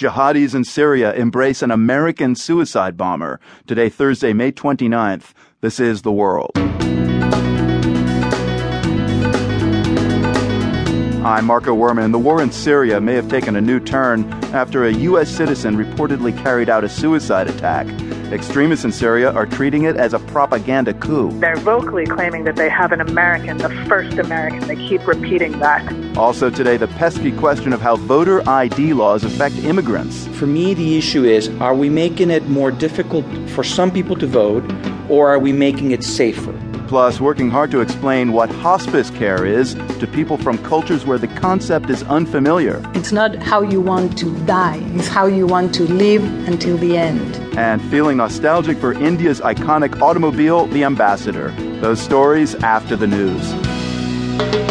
Jihadis in Syria embrace an American suicide bomber. Today, Thursday, May 29th. This is The World. I'm Marco Werman. The war in Syria may have taken a new turn after a U.S. citizen reportedly carried out a suicide attack. Extremists in Syria are treating it as a propaganda coup. They're vocally claiming that they have an American, the first American. They keep repeating that. Also today, the pesky question of how voter ID laws affect immigrants. For me, the issue is are we making it more difficult for some people to vote, or are we making it safer? Plus, working hard to explain what hospice care is to people from cultures where the concept is unfamiliar. It's not how you want to die, it's how you want to live until the end. And feeling nostalgic for India's iconic automobile, the Ambassador. Those stories after the news.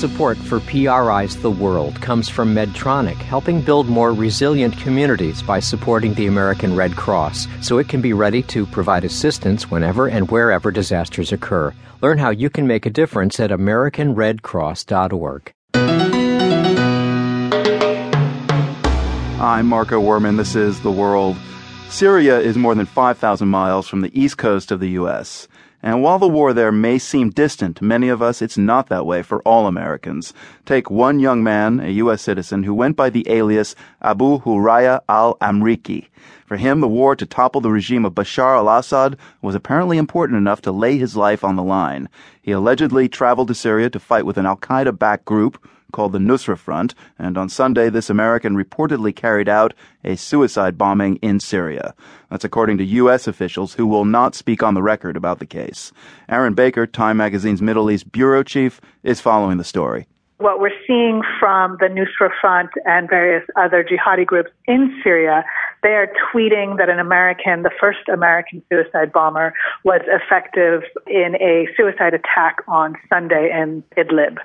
Support for PRI's The World comes from Medtronic, helping build more resilient communities by supporting the American Red Cross so it can be ready to provide assistance whenever and wherever disasters occur. Learn how you can make a difference at AmericanRedCross.org. I'm Marco Werman. This is The World. Syria is more than 5,000 miles from the east coast of the U.S. And while the war there may seem distant to many of us, it's not that way for all Americans. Take one young man, a U.S. citizen, who went by the alias Abu Huraya al-Amriki. For him, the war to topple the regime of Bashar al-Assad was apparently important enough to lay his life on the line. He allegedly traveled to Syria to fight with an al-Qaeda-backed group called the Nusra Front, and on Sunday, this American reportedly carried out a suicide bombing in Syria. That's according to U.S. officials who will not speak on the record about the case. Aryn Baker, Time Magazine's Middle East bureau chief, is following the story. What we're seeing from the Nusra Front and various other jihadi groups in Syria, they are tweeting that an American, the first American suicide bomber, was effective in a suicide attack on Sunday in Idlib.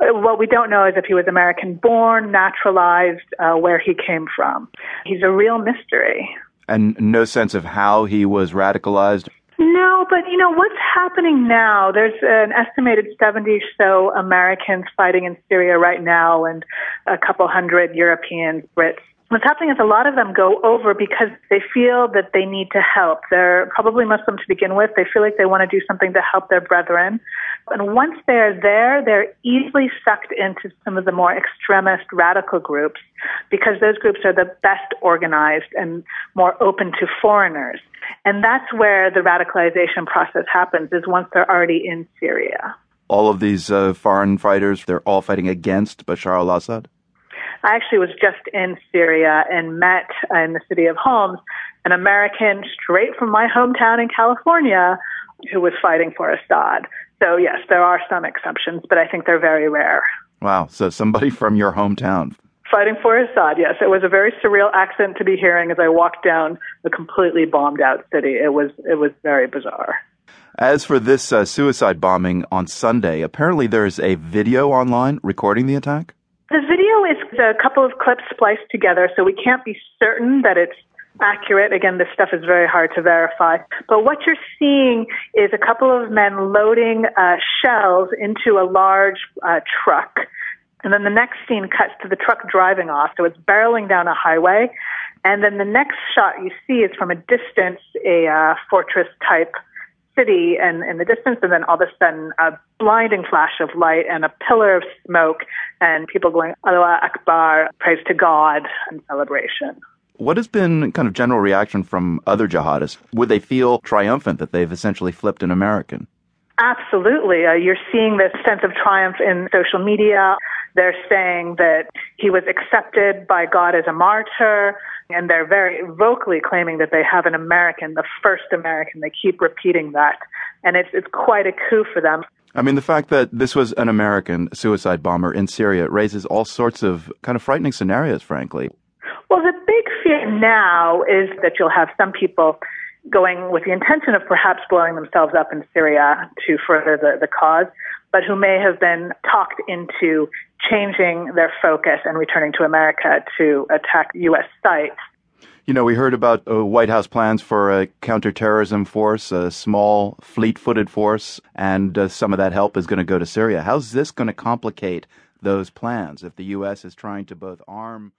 Uh, what we don't know is if he was American born, naturalized, uh, where he came from. He's a real mystery. And no sense of how he was radicalized? No, but you know what's happening now? There's an estimated 70 or so Americans fighting in Syria right now, and a couple hundred Europeans, Brits, what's happening is a lot of them go over because they feel that they need to help. They're probably Muslim to begin with. They feel like they want to do something to help their brethren. And once they're there, they're easily sucked into some of the more extremist radical groups because those groups are the best organized and more open to foreigners. And that's where the radicalization process happens is once they're already in Syria. All of these uh, foreign fighters, they're all fighting against Bashar al-Assad? I actually was just in Syria and met in the city of Homs an American straight from my hometown in California who was fighting for Assad. So, yes, there are some exceptions, but I think they're very rare. Wow. So, somebody from your hometown. Fighting for Assad, yes. It was a very surreal accent to be hearing as I walked down the completely bombed out city. It was, it was very bizarre. As for this uh, suicide bombing on Sunday, apparently there's a video online recording the attack? The video is a couple of clips spliced together, so we can't be certain that it's accurate. Again, this stuff is very hard to verify. But what you're seeing is a couple of men loading uh, shells into a large uh, truck. And then the next scene cuts to the truck driving off. So it's barreling down a highway. And then the next shot you see is from a distance, a uh, fortress type city and in the distance, and then all of a sudden a blinding flash of light and a pillar of smoke, and people going Allah Akbar, praise to God, and celebration. What has been kind of general reaction from other jihadists? Would they feel triumphant that they've essentially flipped an American? Absolutely. Uh, you're seeing this sense of triumph in social media. They're saying that he was accepted by God as a martyr and they're very vocally claiming that they have an American, the first American. They keep repeating that, and it's it's quite a coup for them. I mean, the fact that this was an American suicide bomber in Syria raises all sorts of kind of frightening scenarios, frankly. Well, the now is that you'll have some people going with the intention of perhaps blowing themselves up in Syria to further the, the cause, but who may have been talked into changing their focus and returning to America to attack U.S. sites. You know, we heard about uh, White House plans for a counterterrorism force, a small, fleet footed force, and uh, some of that help is going to go to Syria. How's this going to complicate those plans if the U.S. is trying to both arm